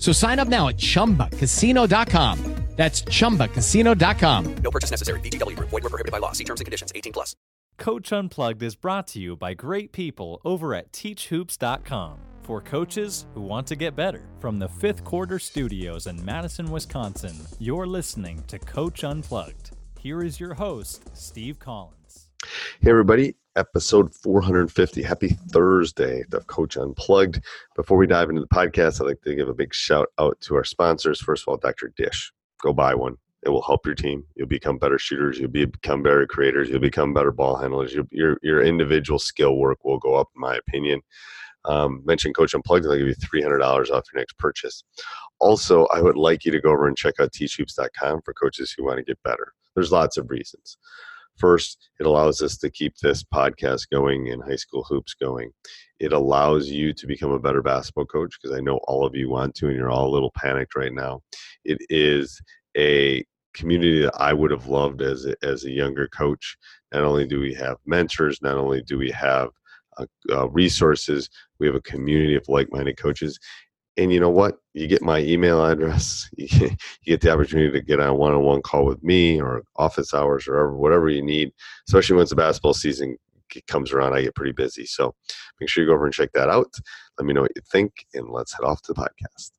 So sign up now at ChumbaCasino.com. That's ChumbaCasino.com. No purchase necessary. VGW. Void were prohibited by law. See terms and conditions. 18 plus. Coach Unplugged is brought to you by great people over at TeachHoops.com for coaches who want to get better. From the Fifth Quarter Studios in Madison, Wisconsin, you're listening to Coach Unplugged. Here is your host, Steve Collins. Hey, everybody episode 450. Happy Thursday of Coach Unplugged. Before we dive into the podcast, I'd like to give a big shout out to our sponsors. First of all, Dr. Dish. Go buy one. It will help your team. You'll become better shooters. You'll be, become better creators. You'll become better ball handlers. Your, your, your individual skill work will go up, in my opinion. Um, mention Coach Unplugged, they'll give you $300 off your next purchase. Also, I would like you to go over and check out teachhoops.com for coaches who want to get better. There's lots of reasons. First, it allows us to keep this podcast going and high school hoops going. It allows you to become a better basketball coach because I know all of you want to, and you're all a little panicked right now. It is a community that I would have loved as a, as a younger coach. Not only do we have mentors, not only do we have uh, uh, resources, we have a community of like-minded coaches, and you know what? You get my email address. You get, the opportunity to get on a one-on-one call with me or office hours or whatever you need. Especially once the basketball season comes around, I get pretty busy. So make sure you go over and check that out. Let me know what you think, and let's head off to the podcast.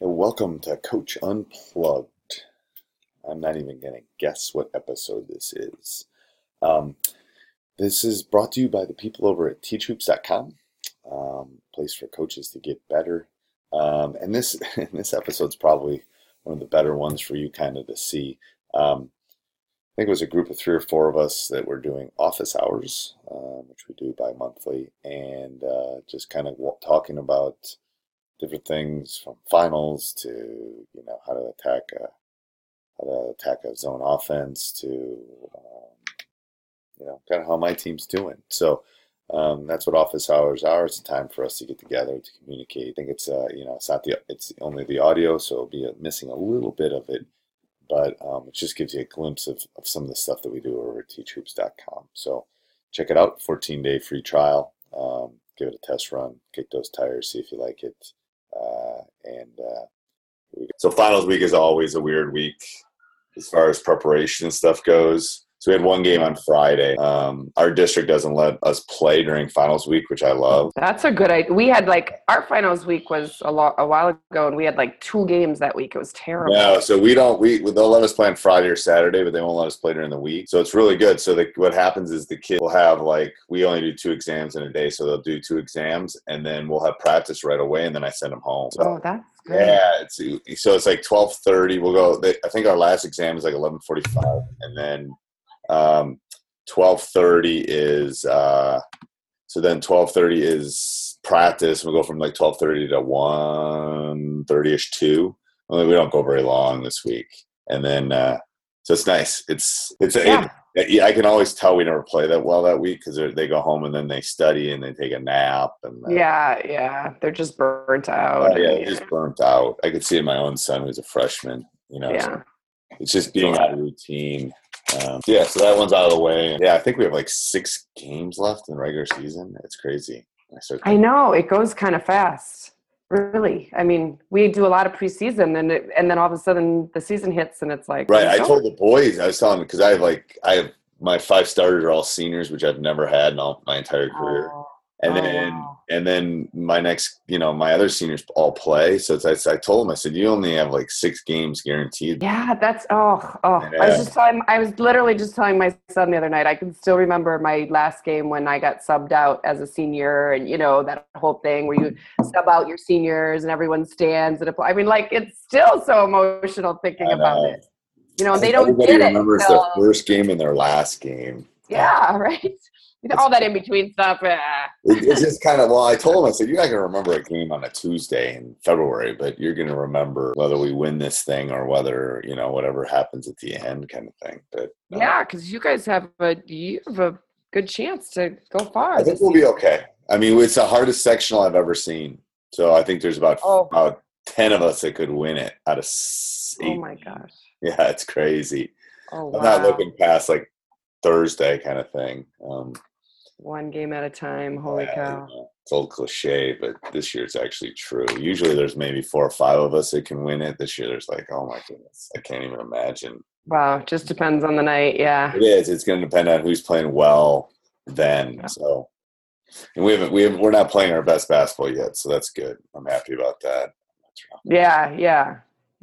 Welcome to Coach Unplugged. I'm not even going to guess what episode this is. Um, this is brought to you by the people over at teachhoops.com, um, place for coaches to get better um, and this this episode's probably one of the better ones for you kind of to see. Um, I think it was a group of three or four of us that were doing office hours, um, which we do bi monthly, and uh, just kind of talking about different things from finals to you know how to attack a how to attack a zone offense to um, you know kind of how my team's doing. So um, that's what office hours are. It's a time for us to get together to communicate. I think it's uh, you know it's not the it's only the audio, so it'll be missing a little bit of it, but um, it just gives you a glimpse of, of some of the stuff that we do over at teachhoops.com. So check it out. 14 day free trial. Um, give it a test run. Kick those tires. See if you like it. Uh, and uh, so finals week is always a weird week as far as preparation and stuff goes. So we had one game on Friday. Um, our district doesn't let us play during finals week, which I love. That's a good idea. We had like our finals week was a lot a while ago, and we had like two games that week. It was terrible. No, so we don't. We they'll let us play on Friday or Saturday, but they won't let us play during the week. So it's really good. So the, what happens is the kid will have like we only do two exams in a day, so they'll do two exams, and then we'll have practice right away, and then I send them home. So, oh, that's good. Yeah, it's so it's like twelve thirty. We'll go. They, I think our last exam is like eleven forty five, and then um, 12:30 is uh, so then 12:30 is practice. We go from like 12:30 to 1:30ish two. Only we don't go very long this week, and then uh, so it's nice. It's it's yeah. It, yeah, I can always tell we never play that well that week because they go home and then they study and they take a nap and uh, yeah, yeah, they're just burnt out. Uh, yeah, just burnt out. I could see in my own son who's a freshman. You know, yeah. So it's just being out of routine Um, yeah, so that one's out of the way. Yeah, I think we have like six games left in regular season. It's crazy. I, I know it goes kind of fast. Really, I mean, we do a lot of preseason, and it, and then all of a sudden the season hits, and it's like Right. I told the boys, I was telling them because I have like I have my five starters are all seniors, which I've never had in all my entire career. oh, And oh, then wow. And then my next, you know, my other seniors all play. So it's, I, I told them, I said, you only have like six games guaranteed. Yeah, that's oh oh. I was just telling. I was literally just telling my son the other night. I can still remember my last game when I got subbed out as a senior, and you know that whole thing where you sub out your seniors and everyone stands and apply. I mean, like it's still so emotional thinking about it. You know, they don't everybody get it. remembers until- their first game and their last game. yeah, right. All that in between stuff. It- it's just kind of well i told him i said you're not going to remember a game on a tuesday in february but you're going to remember whether we win this thing or whether you know whatever happens at the end kind of thing but uh, Yeah, because you guys have a you have a good chance to go far. i think we'll be okay i mean it's the hardest sectional i've ever seen so i think there's about Oh. about 10 of us that could win it out of Oh eight. my gosh. yeah it's crazy Oh wow. i'm not looking past like thursday kind of thing um One game at a time. Holy Yeah, cow. It's old cliche, but this year it's actually true. Usually there's maybe four or five of us that can win it. This year there's like, oh my goodness, I can't even imagine. Wow, just depends on the night. Yeah. It is. It's going to depend on who's playing well then. So, and we haven't, we have, we're not playing our best basketball yet, so that's good. I'm happy about that. Yeah, yeah.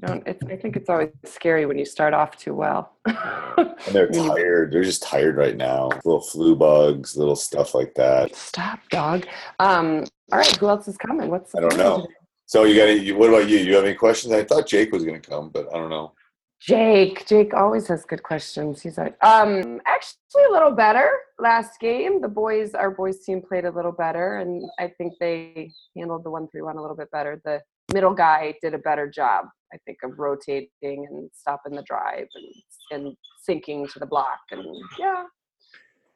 Don't, it's, I think it's always scary when you start off too well. And they're tired. They're just tired right now. Little flu bugs, little stuff like that. Stop, dog. Um, all right, who else is coming? What's I don't know. So you got any, what about you? You have any questions? I thought Jake was going to come, but I don't know. Jake. Jake always has good questions. He's like, um, actually a little better last game. The boys, our boys team played a little better, and I think they handled the one three one a little bit better. The middle guy did a better job, I think, of rotating and stopping the drive and and sinking to the block. And yeah,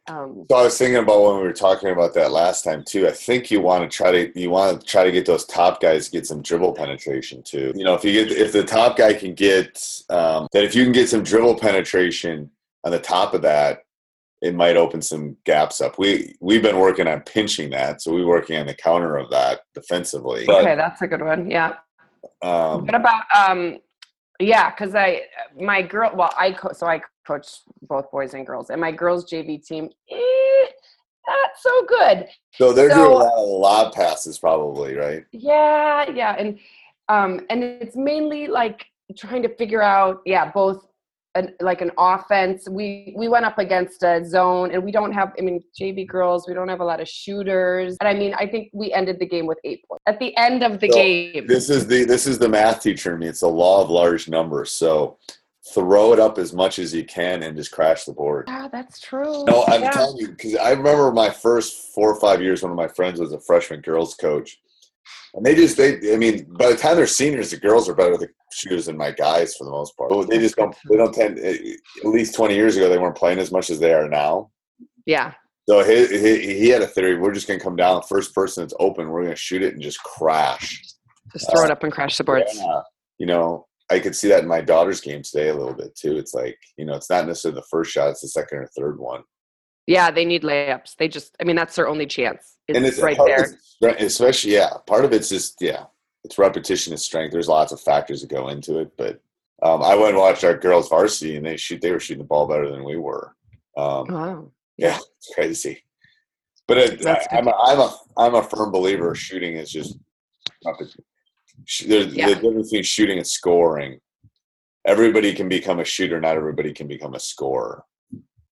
um, So I was thinking about when we were talking about that last time too. I think you want to try to you want to try to get those top guys to get some dribble penetration too. You know, if you get if the top guy can get um, that, if you can get some dribble penetration on the top of that, it might open some gaps up. We we've been working on pinching that, so we're working on the counter of that defensively. okay, that's a good one. Yeah. um, What about um yeah, because I my girl well I co- so I coach both boys and girls and my girls JV team eh, not so good. so they're So- doing a lot of lob passes, probably, right? Yeah, yeah, and um and it's mainly like trying to figure out yeah both an, like an offense. We we went up against a zone and we don't have I mean JV girls we don't have a lot of shooters and I mean I think we ended the game with eight points at the end of the So, game. This is the this is the math teacher in me. It's the law of large numbers. So throw it up as much as you can and just crash the board. Yeah, that's true. No, I'm Yeah. telling you because I remember my first four or five years. One of my friends was a freshman girls coach, and they just they. I mean, by the time they're seniors, the girls are better the shooters than my guys for the most part. But they just don't. They don't tend. Eh, at least twenty years ago, they weren't playing as much as they are now. Yeah. So he, he, he had a theory. We're just going to come down. First person that's open, we're going to shoot it and just crash. Just throw it uh, up and crash the boards. Yeah. You know, I could see that in my daughter's game today a little bit too. It's like, you know, it's not necessarily the first shot, it's the second or third one. Yeah, they need layups. They just, I mean, that's their only chance. It's, and it's right there. especially, yeah, part of it's just, yeah, it's repetition and strength. There's lots of factors that go into it. But um, I went and watched our girls varsity and they shoot, they were shooting the ball better than we were. Um, Wow. yeah, it's crazy. But it, I, I'm, a, I'm, a, I'm a firm believer shooting is just, there's Yeah. the difference between shooting and scoring. Everybody can become a shooter, not everybody can become a scorer.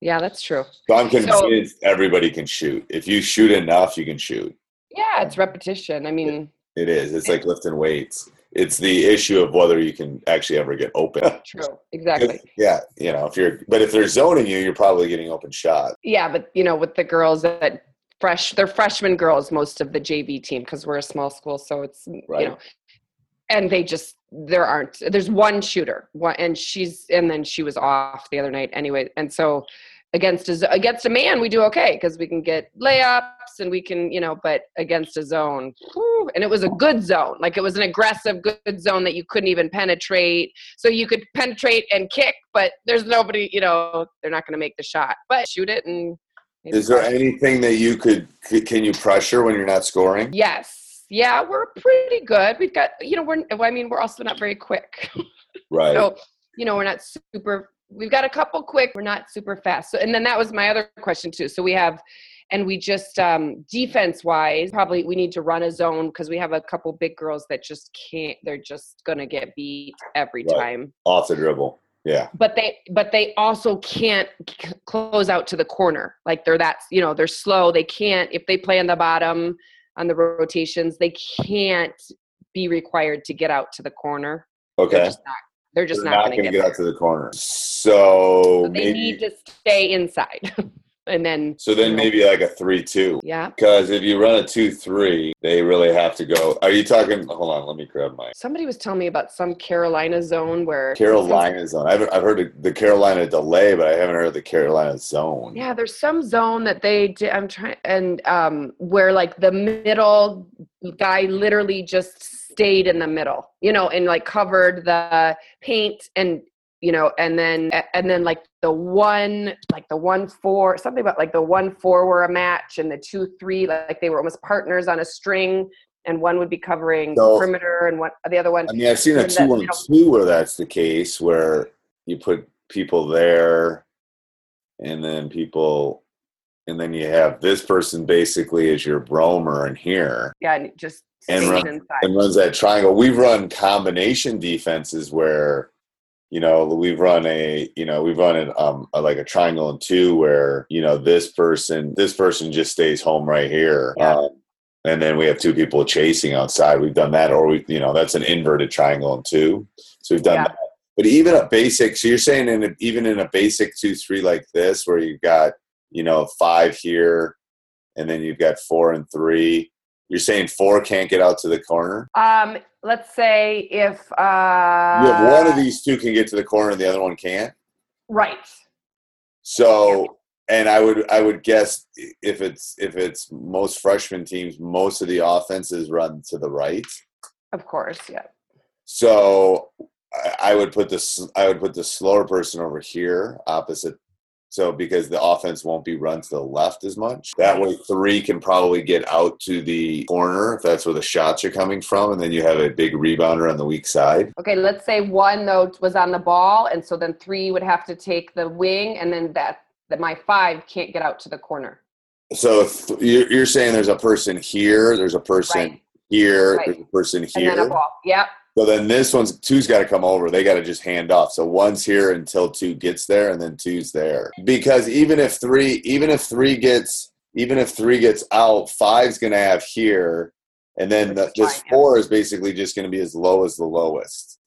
Yeah, that's true. So I'm convinced everybody can shoot. If you shoot enough, you can shoot. Yeah, it's repetition. I mean, It is. It's like lifting weights. It's the issue of whether you can actually ever get open. true. Exactly. Yeah, you know, if you're, but if they're zoning you, you're probably getting open shot. Yeah, but you know, with the girls that fresh, they're freshman girls, most of the JV team, because we're a small school, so it's Right. you know, and they just there aren't. There's one shooter, one, and she's and then she was off the other night anyway, and so against a, against a man we do okay because we can get layups and we can you know but against a zone whew, and it was a good zone. Like it was an aggressive good zone that you couldn't even penetrate. So you could penetrate and kick but there's nobody you know they're not going to make the shot. But shoot it and Is there anything that you could can you pressure when you're not scoring? yes. Yeah we're pretty good. We've got you know we're i mean we're also not very quick. Right. So, you know, we're not super, we've got a couple quick, we're not super fast. So, and then that was my other question too. So we have, and we just, um, defense wise, probably we need to run a zone because we have a couple big girls that just can't, they're just going to get beat every Right. time. Off the dribble. Yeah. But they, but they also can't c- close out to the corner. Like they're that, you know, they're slow. They can't, if they play on the bottom on the rotations, they can't be required to get out to the corner. Okay. Just not, they're just They're not, not going to get get out to the corner. So, So they maybe. need to stay inside. and then so then maybe like a three-two. yeah. Because if you run a two-three, they really have to go. Are you talking? Hold on. Let me grab my Somebody was telling me about some Carolina zone where Carolina zone. I've I've heard of the Carolina delay, but I haven't heard of the Carolina zone. Yeah, there's some zone that they did. I'm trying, and um, where like the middle guy literally just stayed in the middle, you know, and like covered the paint and you know, and then and then like the one, like the one four, something about like the one four were a match, and the two three, like they were almost partners on a string, and one would be covering So- perimeter, and one the other one. I mean, I've seen a that- two two where that's the case, where you put people there, and then people, and then you have this person basically as your roamer in here Yeah, and just And run- and runs that triangle. We've run combination defenses where, you know, we've run a, you know, we've run an, um, a, like a triangle and two where, you know, this person, this person just stays home right here. Yeah. Um, and then we have two people chasing outside. We've done that, or we, you know, that's an inverted triangle and two. So we've done Yeah. that. But even a basic, so you're saying in a, even in a basic two three like this, where you've got, you know, five here, and then you've got four and three. You're saying four can't get out to the corner. Um, let's say if uh, You have one of these two can get to the corner, and the other one can't. right. So, and I would I would guess if it's if it's most freshman teams, most of the offenses run to the right. Of course, yeah. So I- I would put this I would put the slower person over here opposite. So because the offense won't be run to the left as much. That way three can probably get out to the corner if that's where the shots are coming from, and then you have a big rebounder on the weak side. Okay, let's say one though was on the ball, and so then three would have to take the wing, and then that that my five can't get out to the corner. So you're, you're saying there's a person here, there's a person Right. here, Right. there's a person here. And then a ball. Yep. So then this one's two's got to come over. They got to just hand off. So one's here until two gets there, and then two's there. Because even if three, even if three gets, even if three gets out, five's going to have here, and then the, this four is basically just going to be as low as the lowest.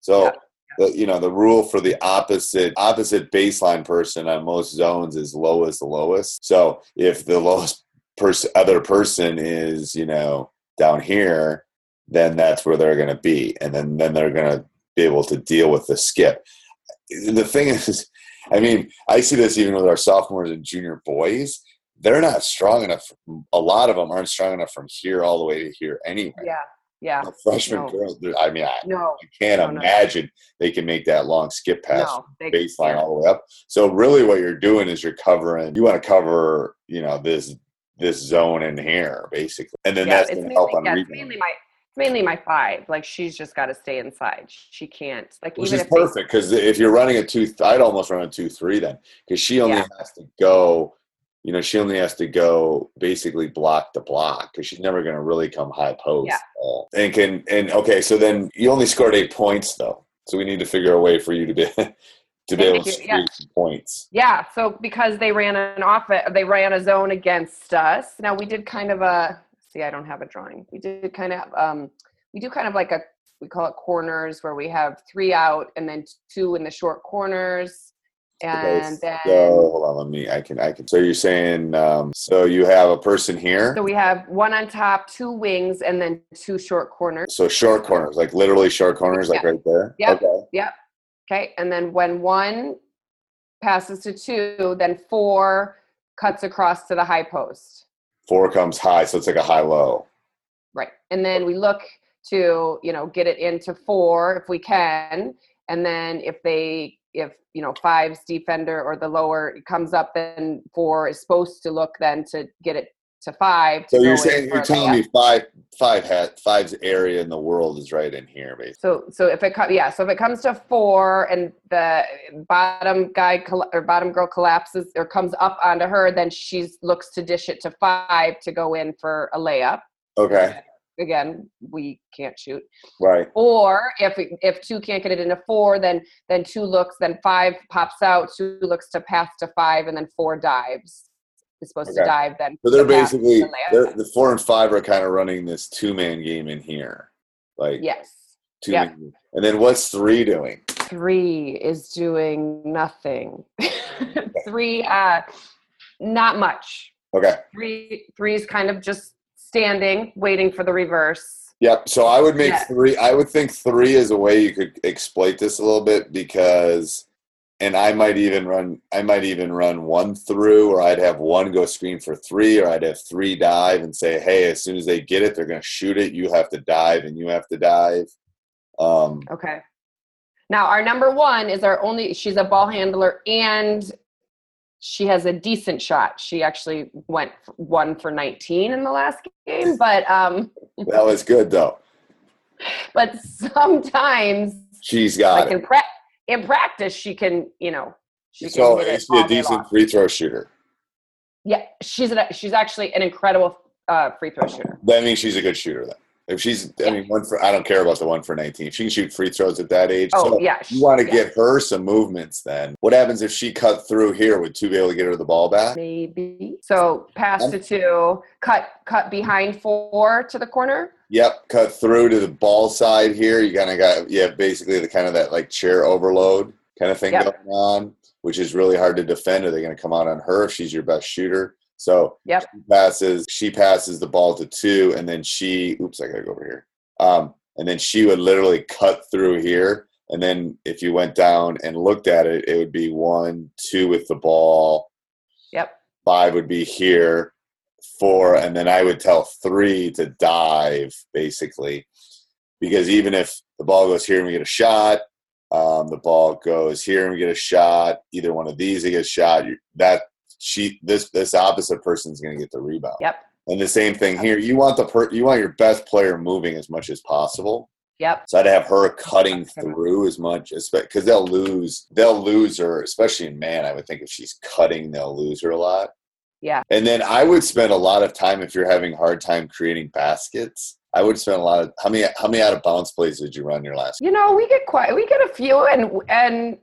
So. Yeah. The, you know the rule for the opposite opposite baseline person on most zones is low as the lowest. So if the lowest person other person is you know down here, then that's where they're going to be, and then then they're going to be able to deal with the skip. The thing is, I mean, I see this even with our sophomores and junior boys. They're not strong enough. A lot of them aren't strong enough from here all the way to here anyway. Yeah. Yeah. The freshman No. girls, I mean, I, No. I can't No, imagine they can make that long skip pass. They, baseline yeah. all the way up. So really, what you're doing is you're covering. You want to cover, you know, this this zone in here, basically, and then Yeah, that's going to help on rebound, mainly my mainly my five. Like she's just got to stay inside. She can't. Like which even is they- perfect because if you're running a two, I'd almost run a two three then because she only Yeah. has to go. You know, she only has to go basically block to block because she's never going to really come high post. Yeah. at all. And can and okay, so then you only scored eight points though, so we need to figure a way for you to be to be able to yeah. some points. Yeah, so because they ran an off they ran a zone against us. Now we did kind of a see, I don't have a drawing. We did kind of um we do kind of like a we call it corners where we have three out and then two in the short corners. And then so hold on, let me. I can. I can. So you're saying, um, so you have a person here. so we have one on top, two wings, and then two short corners. So short corners, like literally short corners, like right there. Yeah. Okay. yep Okay. And then when one passes to two, then four cuts across to the high post. Four comes high, so it's like a high low. Right. And then we look to, you know, get it into four if we can. And then if they, if, you know, five's defender or the lower comes up, then four is supposed to look then to get it to five. to So you're saying you're telling me five five hat five's area in the world is right in here, basically. So, so if it co- yeah, so if it comes to four and the bottom guy or bottom girl collapses or comes up onto her, then she looks to dish it to five to go in for a layup. Okay. Again, we can't shoot. Right. Or if if two can't get it into four, then then two looks, then five pops out. Two looks to pass to five, and then four dives. Is supposed to dive then. So they're to pass to basically the they're, the four and five are kind of running this two man game in here, like yes. two man. And then what's three doing? Three is doing nothing. three, uh, not much. Okay. Three, three is kind of just standing, waiting for the reverse. Yep. So I would make Yeah. three. I would think three is a way you could exploit this a little bit because, and I might even run. I might even run one through, or I'd have one go screen for three, or I'd have three dive and say, "Hey, as soon as they get it, they're going to shoot it. You have to dive, and you have to dive." Um, Okay. Now our number one is our only. She's a ball handler and she has a decent shot. She actually went one for 19 in the last game, but um, that was good though. but sometimes She's got like it. in pra- in practice she can you know she So can is she a decent free throw shooter? Yeah, she's an, she's actually an incredible uh, free throw shooter. That means she's a good shooter then. If she's, I mean, one for I don't care about the one for nineteen. She can shoot free throws at that age. Oh so yeah, you want to yeah. get her some movements. Then what happens if she cut through here? Would two be able to get her the ball back? maybe so pass to two, cut cut behind four to the corner. Yep, cut through to the ball side here. You kind of got yeah, basically the kind of that like chair overload kind of thing Yep. going on, which is really hard to defend. Are they going to come out on her if she's your best shooter? So Yep. she passes she passes the ball to two, and then she oops, I gotta go over here. Um, and then she would literally cut through here. And then if you went down and looked at it, it would be one, two with the ball, Yep. five would be here, four, and then I would tell three to dive basically, because even if the ball goes here and we get a shot, um, the ball goes here and we get a shot. Either one of these, they get a shot. you- That she this this opposite person is going to get the rebound. Yep. And the same thing here. You want the per, you want your best player moving as much as possible. Yep. So I'd have her cutting through as much as because they'll lose. They'll lose her, especially in man. I would think if she's cutting, they'll lose her a lot. Yeah. And then I would spend a lot of time if you're having a hard time creating baskets. I would spend a lot of how many how many out of bounds plays did you run your last? You know, we get quite we get a few, and and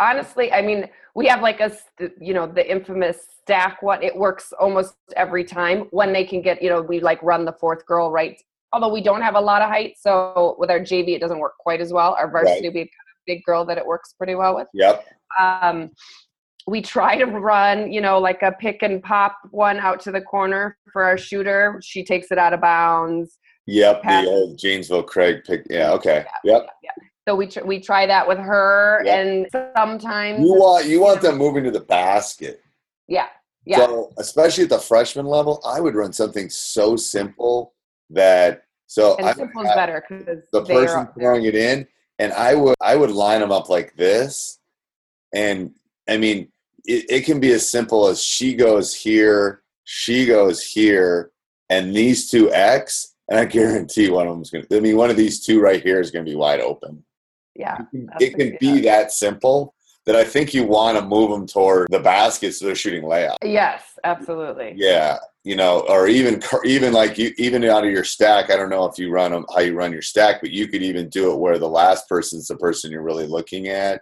honestly, I mean, we have like a you know the infamous stack one. It works almost every time when they can get you know we like run the fourth girl right. Although we don't have a lot of height, so with our JV it doesn't work quite as well. Our varsity we have of big girl that it works pretty well with. Yep. Um, we try to run, you know, like a pick and pop one out to the corner for our shooter. She takes it out of bounds. Yep. The old Janesville Craig pick. Yeah. Okay. Yep. Yeah. So we tr- we try that with her, Yep. and sometimes You want you want them moving to the basket. yeah, yeah, So especially at the freshman level, I would run something so simple that so and I simple is have better because the person throwing it in, and I would I would line them up like this, and I mean it, it can be as simple as she goes here, she goes here, and these two X, and I guarantee one of them's gonna. I mean, one of these two right here is gonna be wide open. Yeah, It can be that simple that I think you want to move them toward the basket so they're shooting layup. yes, absolutely. Yeah, you know, or even even like you even out of your stack. I don't know if you run them, how you run your stack, but you could even do it where the last person's the person you're really looking at.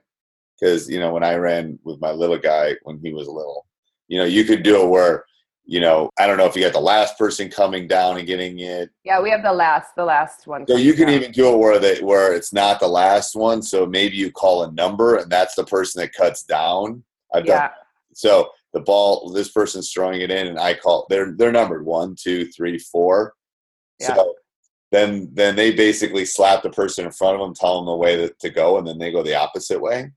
Because you know, when I ran with my little guy when he was little, you know, you could do it where you know I don't know if you got the last person coming down and getting it. Yeah, we have the last, the last one. So you can down. even do it where they where it's not the last one. So maybe you call a number and that's the person that cuts down. I've done so the ball, this person's throwing it in, and I call they're they're numbered one, two, three, four. Yeah. So then then they basically slap the person in front of them, tell them the way that, to go, and then they go the opposite way.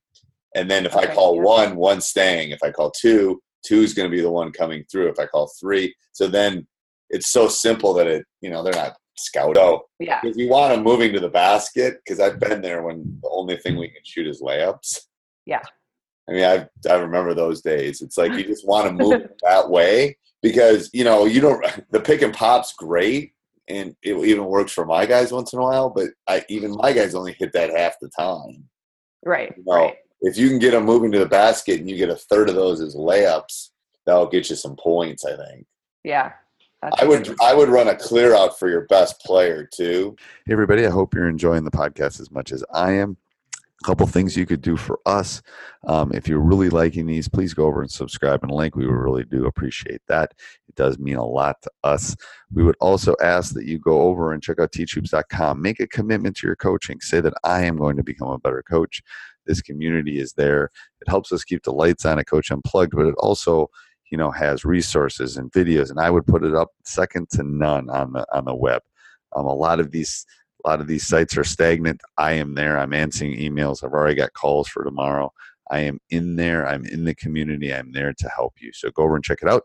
And then if I call yeah. one, one's staying. If I call two, two's going to be the one coming through. If I call three, so then it's so simple that it, you know, they're not scout out. Yeah. If you want them moving to the basket, because I've been there when the only thing we can shoot is layups. Yeah. I mean, I I remember those days. It's like you just want to move that way because you know you don't. The pick and pop's great, and it even works for my guys once in a while. But I even my guys only hit that half the time. Right. You know, Right. If you can get them moving to the basket and you get a third of those as layups, that'll get you some points. I think. Yeah. I would I would run a clear out for your best player too. Hey everybody, I hope you're enjoying the podcast as much as I am. A couple things you could do for us. Um, if you're really liking these, please go over and subscribe and like. We really do appreciate that. It does mean a lot to us. We would also ask that you go over and check out teachhoops.com. Make a commitment to your coaching. Say that I am going to become a better coach. This community is there. It helps us keep the lights on at Coach Unplugged, but it also you know has resources and videos and i would put it up second to none on the on the web. Um, a lot of these a lot of these sites are stagnant. I am there. I'm answering emails. I've already got calls for tomorrow. I am in there. I'm in the community. I'm there to help you. So go over and check it out.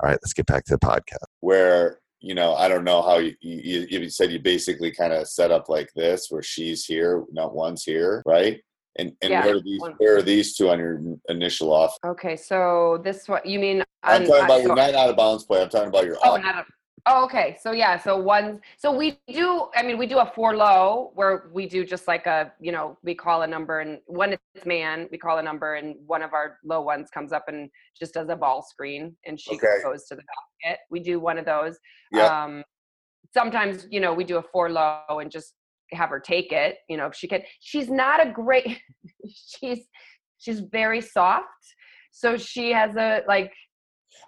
All right let's get back to the podcast. Where you know i don't know how you you, you said you basically kind of set up like this where she's here not one's here right and and Yeah, where are these where are these two on your initial off Okay. So this what you mean? I'm on- talking about your not out of bounds play. I'm talking about your Oh, not a, oh, okay. So yeah, so one, so we do. I mean, we do a four low where we do just like a, you know, we call a number and when it's man, we call a number and one of our low ones comes up and just does a ball screen and she Okay. goes to the basket. We do one of those. Yeah. Um, sometimes you know we do a four low and just have her take it. You know, if she can. She's not a great. she's she's very soft. So she has a like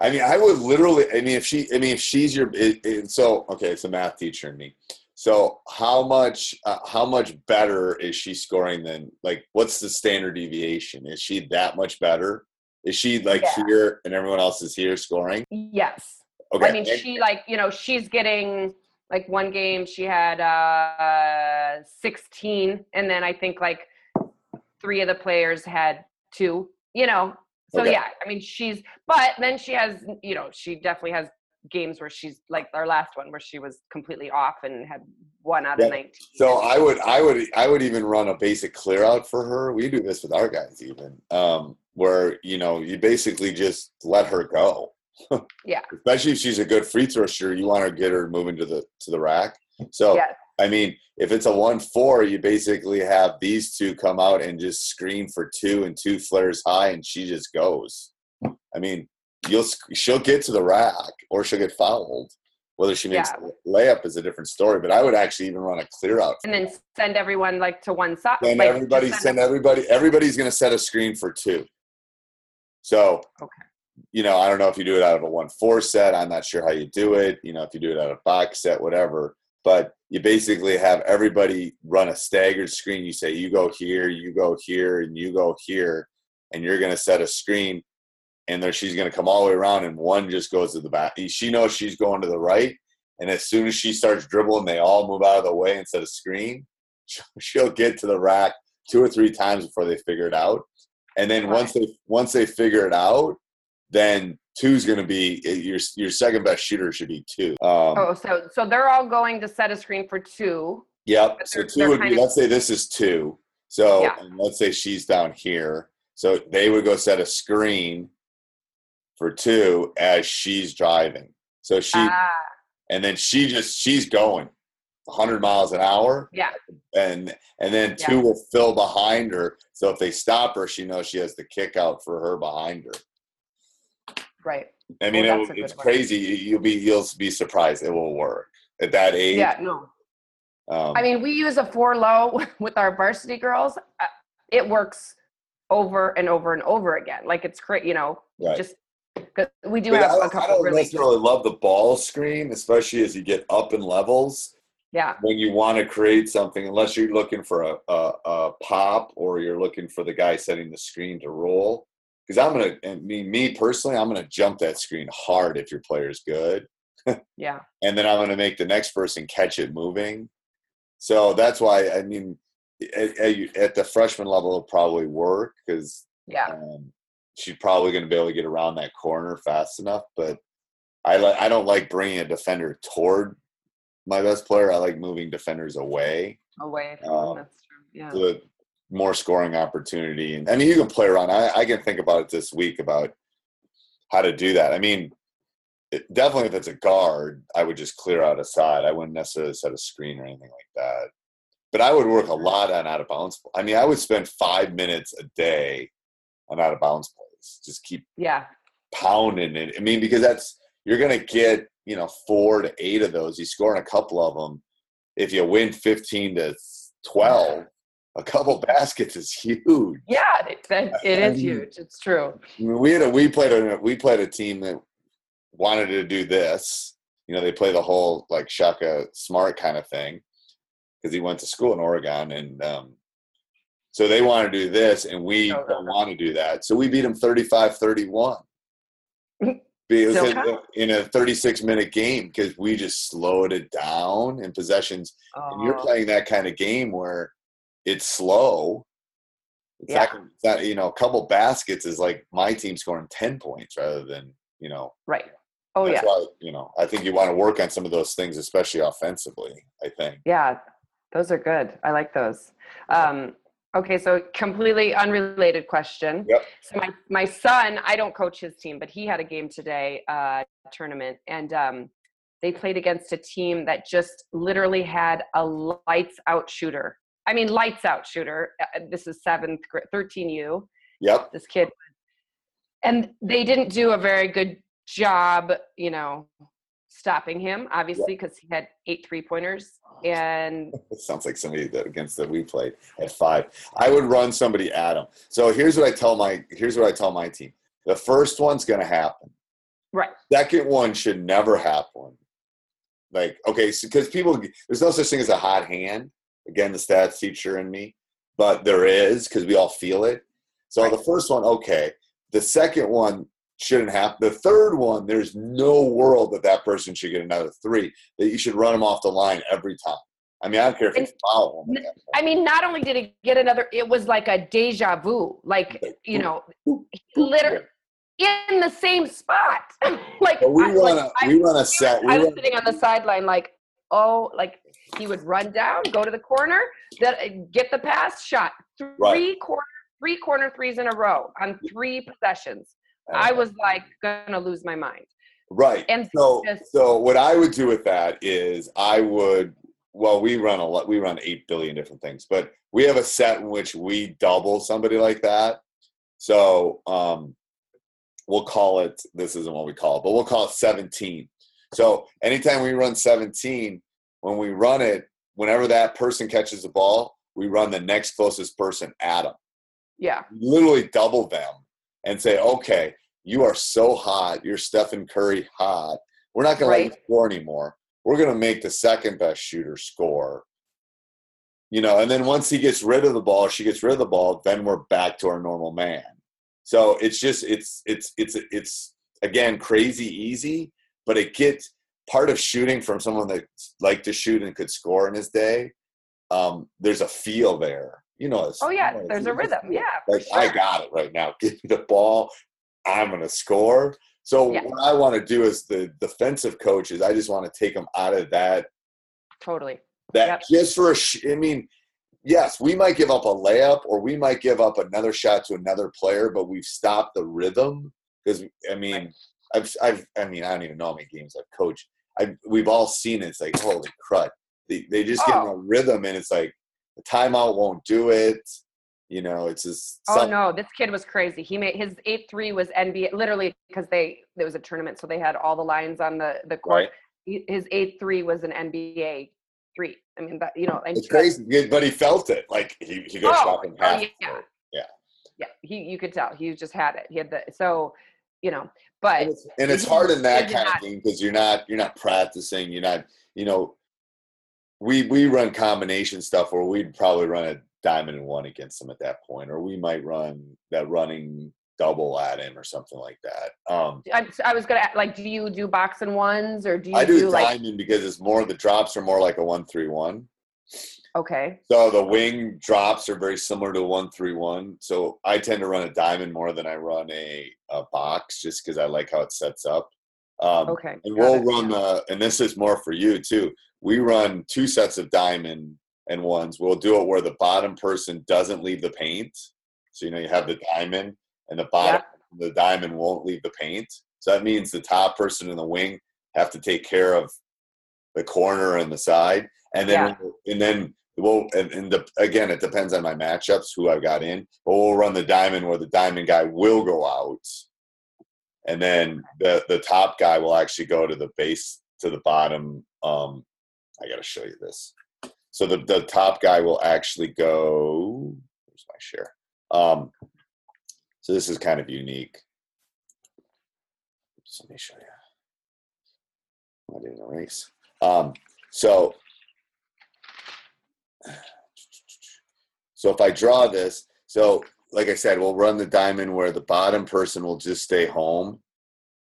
I mean, I would literally. I mean, if she, I mean, if she's your, it, it, so okay, it's a math teacher in me. So how much, uh, how much better is she scoring than like? What's the standard deviation? Is she that much better? Is she like Yeah. here and everyone else is here scoring? yes. Okay. I mean, she like you know she's getting like one game she had uh 16, and then I think like three of the players had two. You know, so Okay. yeah. I mean, she's but then she has you know she definitely has games where she's like our last one where she was completely off and had one out Yeah. of 19. So I would, I would, I would even run a basic clear out for her. We do this with our guys, even um, where you know you basically just let her go. Yeah. Especially if she's a good free throw shooter, you want to get her moving to the to the rack. So Yes. I mean, if it's a one four, you basically have these two come out and just screen for two and two flares high, and she just goes. I mean, you'll she'll get to the rack or she'll get fouled. Whether she makes Yeah. layup is a different story. But I would actually even run a clear out. and then send everyone like to one side. Send like, everybody, just send everybody. Everybody's going to set a screen for two. So, Okay. You know, I don't know if you do it out of a one four set. I'm not sure how you do it. You know, if you do it out of box set, whatever. But you basically have everybody run a staggered screen. You say you go here, you go here, and you go here, and you're going to set a screen. And there, she's going to come all the way around, and one just goes to the back. She knows she's going to the right, and as soon as she starts dribbling, they all move out of the way instead of screen. She'll get to the rack two or three times before they figure it out, and then once they once they figure it out, then two's going to be your your second best shooter should be two. Um, Oh, so so they're all going to set a screen for two. Yep. So 2 would be. of- Let's say this is two. So Yeah. and let's say she's down here. So they would go set a screen for two as she's driving. So she Ah, and then she just she's going 100 miles an hour yeah. and and then Yeah. two will fill behind her so if they stop her she knows she has the kick out for her behind her Right. i mean Oh, it, it's one. crazy you'll be you'll be surprised it will work at that age Yeah. No. um, I mean, we use a four low with our varsity girls. Uh, It works over and over and over again. Like it's great, you know. Right. Just because we do But have I a don't, I don't really. necessarily love the ball screen, especially as you get up in levels. Yeah. When you want to create something, unless you're looking for a, a, a pop or you're looking for the guy setting the screen to roll. Because I'm gonna, and me, me personally, I'm gonna jump that screen hard if your player's good, Yeah. and then I'm gonna make the next person catch it moving. So that's why I mean, at, at, the freshman level, it'll probably work because Yeah. um, she's probably going to be able to get around that corner fast enough. But I like I don't like bringing a defender toward my best player. I like moving defenders away. Away Um, that's true. Yeah. the more scoring opportunity. And I mean, you can play around. I, I can think about it this week about how to do that. I mean, it, definitely if it's a guard, I would just clear out a side. I wouldn't necessarily set a screen or anything like that. But I would work a lot on out of bounds. I mean, I would spend five minutes a day on out of bounds plays. Just keep Yeah. pounding it. I mean, because that's you're going to get you know four to eight of those. You score in a couple of them. If you win fifteen to twelve, a couple baskets is huge. Yeah, it, it I is mean- huge. It's true. We had a we played a we played a team that wanted to do this. You know, they play the whole like Shaka Smart kind of thing because he went to school in Oregon, and um, so they want to do this, and we Oh, don't want to do that. So we beat them 35-31. Still Because in a 36 minute game, because we just slowed it down in possessions. And you're playing that kind of game where it's slow. It's Yeah. not, it's not, you know, a couple baskets is like my team scoring 10 points rather than, you know, right. Oh that's yeah. why, you know, I think you want to work on some of those things, especially offensively, I think. Yeah, those are good. I like those. Um, okay, so completely unrelated question. Yep. So my my son, I don't coach his team, but he had a game today, uh, tournament, and um, they played against a team that just literally had a lights out shooter. I mean, lights out shooter. Uh, This is seventh, grade, thirteen U. Yep. This kid, and they didn't do a very good job, you know, stopping him. Obviously, because he had eight three pointers and It sounds like somebody that against that we played at five. I would run somebody at him. So here's what I tell my here's what I tell my team. The first one's gonna happen. right. Second one should never happen. Like, okay, because people, there's no such thing as a hot hand. Again, the stats teacher and me, but there is because we all feel it. So the first one, okay. The second one shouldn't happen. The third one, there's no world that that person should get another three. That you should run them off the line every time. I mean, I don't care if it's foul them. at that point. I mean, not only did it get another, it was like a deja vu. Like, you know, literally in the same spot. like, we I, run like, a I- we run a set. We I was sitting on the sideline, like, oh, like he would run down, go to the corner, that get the pass, shot three Right. corner, three corner threes in a row on three possessions. I was like gonna lose my mind. right. And So, just- so what I would do with that is I would. Well, we run a lot. We run eight billion different things, but we have a set in which we double somebody like that. So um, we'll call it. This isn't what we call it, but we'll call it seventeen. So anytime we run seventeen, when we run it, whenever that person catches the ball, we run the next closest person at them. yeah, literally double them and say, okay, you are so hot. You're Stephen Curry hot. We're not going to let you score anymore. We're going to make the second best shooter score. You know, and then once he gets rid of the ball, she gets rid of the ball, then we're back to our normal man. So it's just it's it's it's it's again crazy easy, but it gets part of shooting from someone that liked to shoot and could score in his day. Um, there's a feel there. You know, oh yeah, you know, there's a rhythm. Yeah, like I got it right now. Give me the ball. I'm gonna score. So Yeah. what I want to do as the defensive coaches, I just want to take them out of that. totally. That Yep. just for a. Sh- I mean, yes, we might give up a layup or we might give up another shot to another player, but we've stopped the rhythm because I mean, Right. I've, I've, I mean, I don't even know how many games I've coached. I, we've all seen it. It's like holy crud. They, they just get in Oh. a rhythm, and it's like the timeout won't do it. You know, it's just. Oh no, this kid was crazy. He made his eight three was NBA literally because they there was a tournament, so they had all the lines on the the court. Right. His eight three was an NBA three. I mean that you know, and It's crazy, but he felt it. Like he, he goes Oh, in oh, half. yeah. Yeah. yeah, he you could tell he just had it. He had the so you know, but And it's, and it's hard in that kind not- of thing because you're not you're not practicing. You're not you know. We we run combination stuff where we'd probably run a diamond and one against them at that point, or we might run that running double at him or something like that. Um, I, I was gonna like, do you do box and ones or do you I do, like diamond because it's more the drops are more like a one three one. Okay. So the wing drops are very similar to one three one. So I tend to run a diamond more than I run a, a box, just because I like how it sets up. Um, Okay. and we'll it. run the, and this is more for you too. We run two sets of diamond and ones. We'll do it where the bottom person doesn't leave the paint. So you know you have the diamond, and the bottom the diamond won't leave the paint. So that means the top person in the wing have to take care of the corner and the side, and then and then we'll and, and the, again it depends on my matchups who I've got in, but we'll run the diamond where the diamond guy will go out, and then the the top guy will actually go to the base to the bottom. Um, I got to show you this. So the the top guy will actually go. Where's my share? Um, so this is kind of unique. So let me show you. I didn't erase. Um, so, so if I draw this, so like I said, we'll run the diamond where the bottom person will just stay home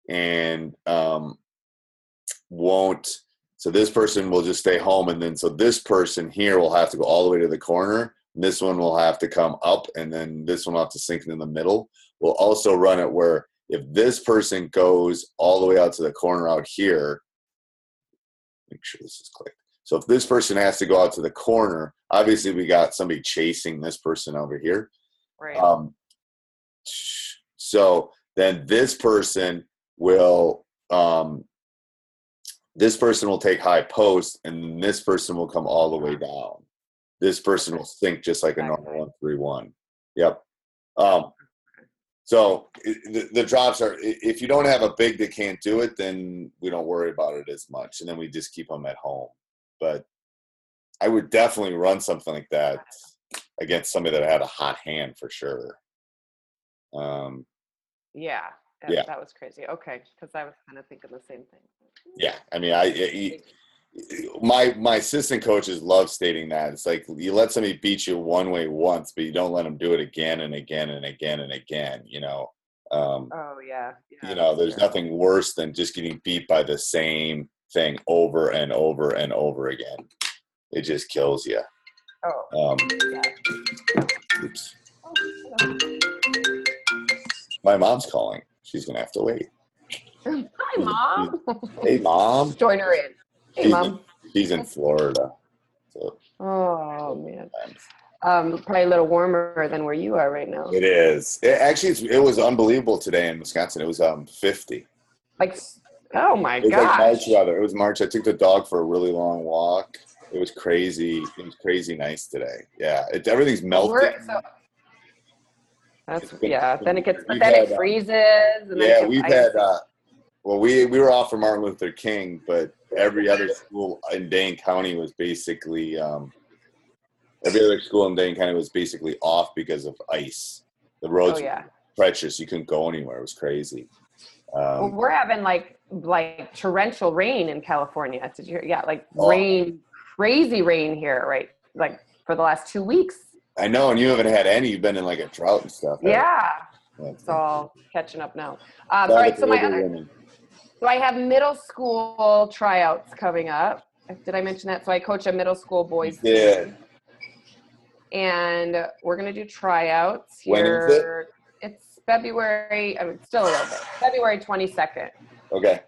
and um, won't. So this person will just stay home, and then so this person here will have to go all the way to the corner. This one will have to come up, and then this one will have to sink in the middle. We'll also run it where if this person goes all the way out to the corner out here, make sure this is clicked. So if this person has to go out to the corner, obviously we got somebody chasing this person over here. Right. Um, so then this person will um, this person will take high post, and this person will come all the way down. This person will sink just like a normal one three one. Yep. Um, so the, the drops are if you don't have a big that can't do it, then we don't worry about it as much, and then we just keep them at home. But I would definitely run something like that against somebody that had a hot hand for sure. Um, yeah. That, yeah. That was crazy. Okay. Because I was kind of thinking the same thing. yeah, I mean, I, my my assistant coaches love stating that it's like you let somebody beat you one way once, but you don't let them do it again and again and again and again. You know, um, Oh yeah. yeah you know, there's nothing worse than just getting beat by the same thing over and over and over again. It just kills you. Oh. Um, oops. My mom's calling. She's gonna have to wait. Hi, mom. Hey, mom. Join her in. Hey, She's mom. in, she's in Florida. So Oh man. Um, probably a little warmer than where you are right now. it is. It, actually, it's, it was unbelievable today in Wisconsin. It was um 50. Like, oh my god! It was like March weather. It was March. I took the dog for a really long walk. It was crazy. It was crazy nice today. Yeah, it, everything's melting. So- that's been- yeah. Then it gets, but then had, it uh, freezes. And yeah, we've icy. had. Uh, well, we we were off for Martin Luther King, but every other school in Dane County was basically um, every other school in Dane County was basically off because of ice. The roads Oh yeah. were treacherous. You couldn't go anywhere. It was crazy. Well, Um, we're having like like torrential rain in California. Did you hear? Yeah, like Oh. rain, crazy rain here, right? Like for the last two weeks. I know, and you haven't had any. You've been in like a drought and stuff. haven't Yeah, it's all catching up now. Um, all right, so my other, warming. so I have middle school tryouts coming up. Did I mention that? So I coach a middle school boys did. and we're gonna do tryouts here. When is it? It's February. I mean, still a little bit. February twenty second Okay.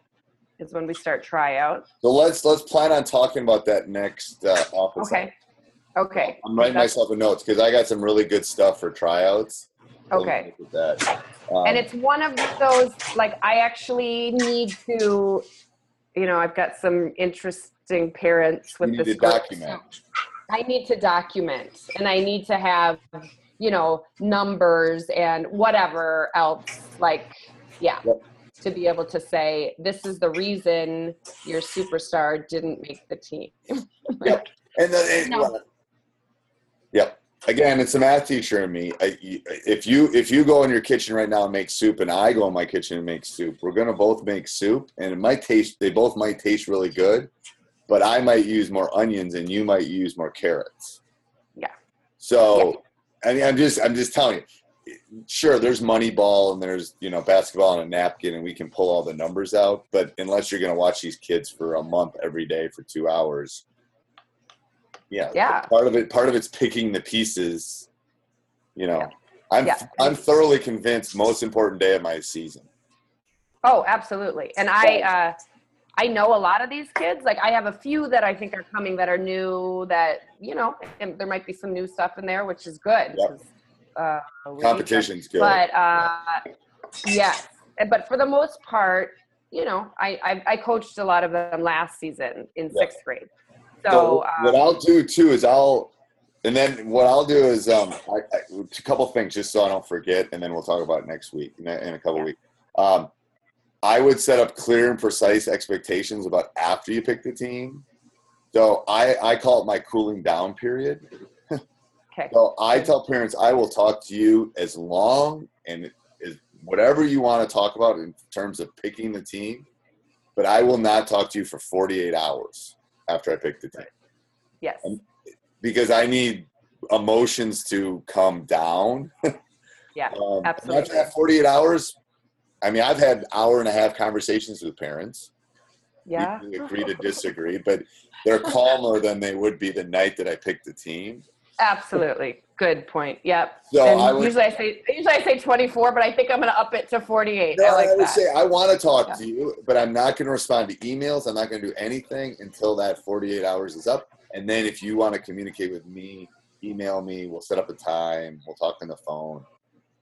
is when we start tryouts. So let's let's plan on talking about that next uh, office. Okay. Okay. I'm writing That's- myself a notes because I got some really good stuff for tryouts. Okay. that. Um, and it's one of those like i actually need to you know i've got some interesting parents with you need this to document. i need to document and i need to have you know numbers and whatever else like yeah Yep. To be able to say this is the reason your superstar didn't make the team Yep. And then, No. well, yep. Again, it's a math teacher in me. I, if you if you go in your kitchen right now and make soup, and I go in my kitchen and make soup, we're gonna both make soup, and it might taste. They both might taste really good, but I might use more onions, and you might use more carrots. Yeah. So, I mean, I'm just I'm just telling you. Sure, there's Moneyball and there's you know basketball on a napkin, and we can pull all the numbers out. But unless you're gonna watch these kids for a month every day for two hours, Yeah, Yeah. Part of it, part of it's picking the pieces. You know, Yeah. I'm Yeah. I'm thoroughly convinced. Most important day of my season. Oh, absolutely. And I uh, I know a lot of these kids. Like I have a few that I think are coming that are new. That you know, and there might be some new stuff in there, which is good. Yep. Uh, Competition's good. But uh, yes, but for the most part, you know, I, I I coached a lot of them last season in Yeah. sixth grade. So So um, what I'll do too is I'll, and then what I'll do is um, I, I, a couple things just so I don't forget, and then we'll talk about next week in a, in a couple Yeah. weeks. Um, I would set up clear and precise expectations about after you pick the team. So I I call it my cooling down period. Okay, So I tell parents I will talk to you as long and as whatever you want to talk about in terms of picking the team, but I will not talk to you for 48 hours after I pick the team yes, because I need emotions to come down. yeah, Um, absolutely. After that 48 hours, I mean, I've had hour and a half conversations with parents. yeah, We agree to disagree, but they're calmer than they would be the night that I picked the team. Absolutely. Good point. Yep. So and I would- usually I say usually I say 24, but I think I'm going to up it to 48. No, I like I would that. say I want to talk Yeah. to you, but I'm not going to respond to emails. I'm not going to do anything until that 48 hours is up. And then if you want to communicate with me, email me. We'll set up a time. We'll talk on the phone.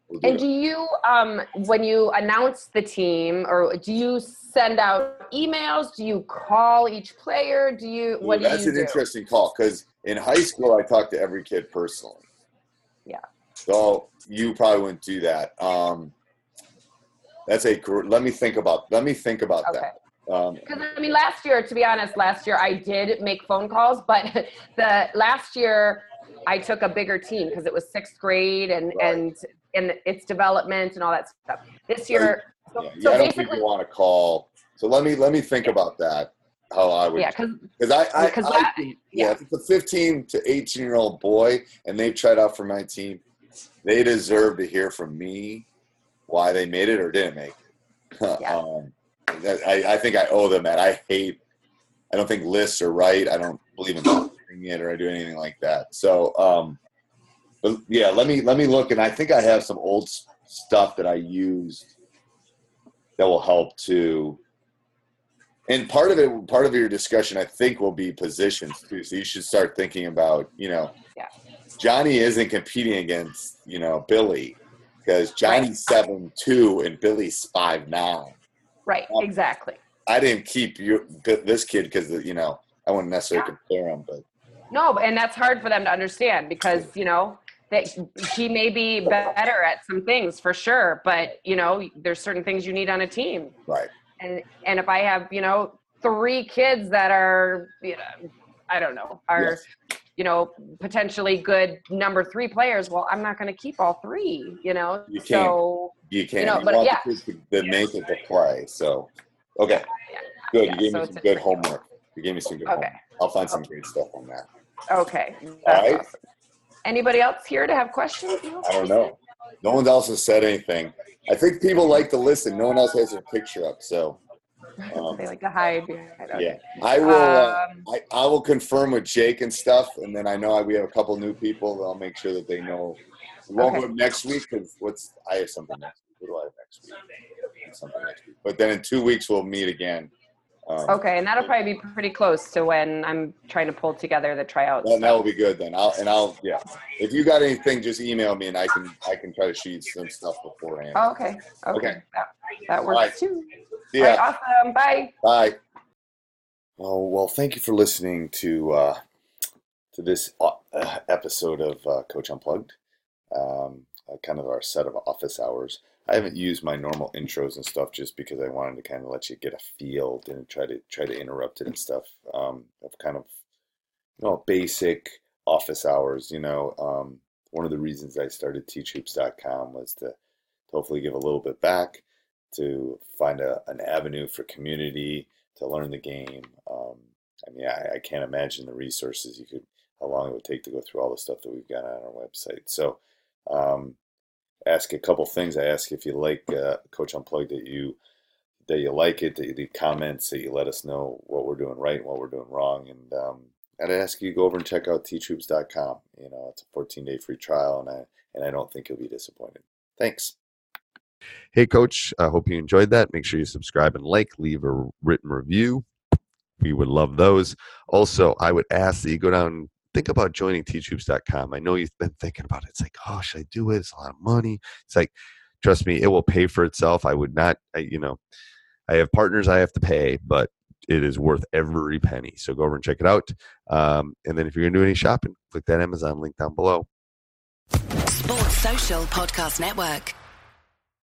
We'll do And it. do you, um, when you announce the team, or do you send out emails? Do you call each player? Do you? What Ooh, do that's you an do? interesting call because in high school I talked to every kid personally. Yeah. So you probably wouldn't do that. Um, that's a. Let me think about. Let me think about Okay. that. Um, Because I mean, last year, to be honest, last year I did make phone calls, but the last year I took a bigger team because it was sixth grade and Right. and and its development and all that stuff. This year, so, yeah, so I don't think basically, you want to call. So let me let me think about that. How I would. yeah, because I, I, because I think, yeah. yeah, if it's a 15 to 18 year old boy and they've tried out for my team, they deserve to hear from me why they made it or didn't make it. Yeah. um, that, I, I think I owe them that. I hate. I don't think lists are right. I don't believe in doing it or I do anything like that. So, um, but yeah, let me let me look, and I think I have some old stuff that I used that will help too. And part of it, part of your discussion, I think, will be positions too. So you should start thinking about, you know, Yeah. Johnny isn't competing against, you know, Billy because Johnny's seven two and Billy's five nine. right, Um, exactly. I didn't keep you this kid because you know I wouldn't necessarily compare him, but No, and that's hard for them to understand because you know that he may be better at some things for sure, but you know there's certain things you need on a team, right, and and if I have you know three kids that are you know I don't know are you know potentially good number three players, well I'm not going to keep all three, you know. You can't. So you can't. know, You, but want yeah. the kids to, to make it to play. So, okay, Yeah. good. Yeah, you gave so me some good homework. You gave me some good Okay. homework. I'll find some great stuff on that. okay, All that's right. awesome. Anybody else here to have questions? I don't know. No one else has said anything. I think people like to listen. No one else has their picture up, so um, They like to hide. okay. yeah. I will. Uh, Um, I, I will confirm with Jake and stuff, and then I know we have a couple new people. I'll make sure that they know. We won't Okay. go next week because what's I have something next week. What do I have next week? Something next week. But then in two weeks we'll meet again. Um, Okay, and that'll probably be pretty close to when I'm trying to pull together the tryouts. That, that will be good then. I'll and I'll yeah. If you got anything, just email me and I can I can try to shoot some stuff beforehand. Oh, okay. Okay. Okay. That, that works Alright. too. yeah. Right, awesome. Bye. Bye. Oh well, thank you for listening to uh, to this uh, episode of uh, Coach Unplugged. Um, uh, kind of our set of office hours. I haven't used my normal intros and stuff just because I wanted to kind of let you get a feel and try to try to interrupt it and stuff. Um, of kind of you know basic office hours. You know, um, one of the reasons I started teachhoops.com was to, to hopefully give a little bit back, to find a, an avenue for community to learn the game. Um, I mean, I, I can't imagine the resources you could, how long it would take to go through all the stuff that we've got on our website. So, um, ask a couple things. I ask if you like uh, Coach Unplugged that you that you like it, that you leave comments, that you let us know what we're doing right and what we're doing wrong, and um, I'd ask you to go over and check out teachhoops.com. You know, it's a 14 day free trial, and I and I don't think you'll be disappointed. Thanks. Hey, coach, I hope you enjoyed that. Make sure you subscribe and like, leave a written review. We would love those. Also, I would ask that you go down think about joining teachhoops.com. I know you've been thinking about it. It's like, oh, should I do it? It's a lot of money. It's like, trust me, it will pay for itself. I would not, I, you know, I have partners I have to pay, but it is worth every penny. So go over and check it out. Um, and then if you're going to do any shopping, click that Amazon link down below. Sports Social Podcast Network.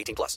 18 plus.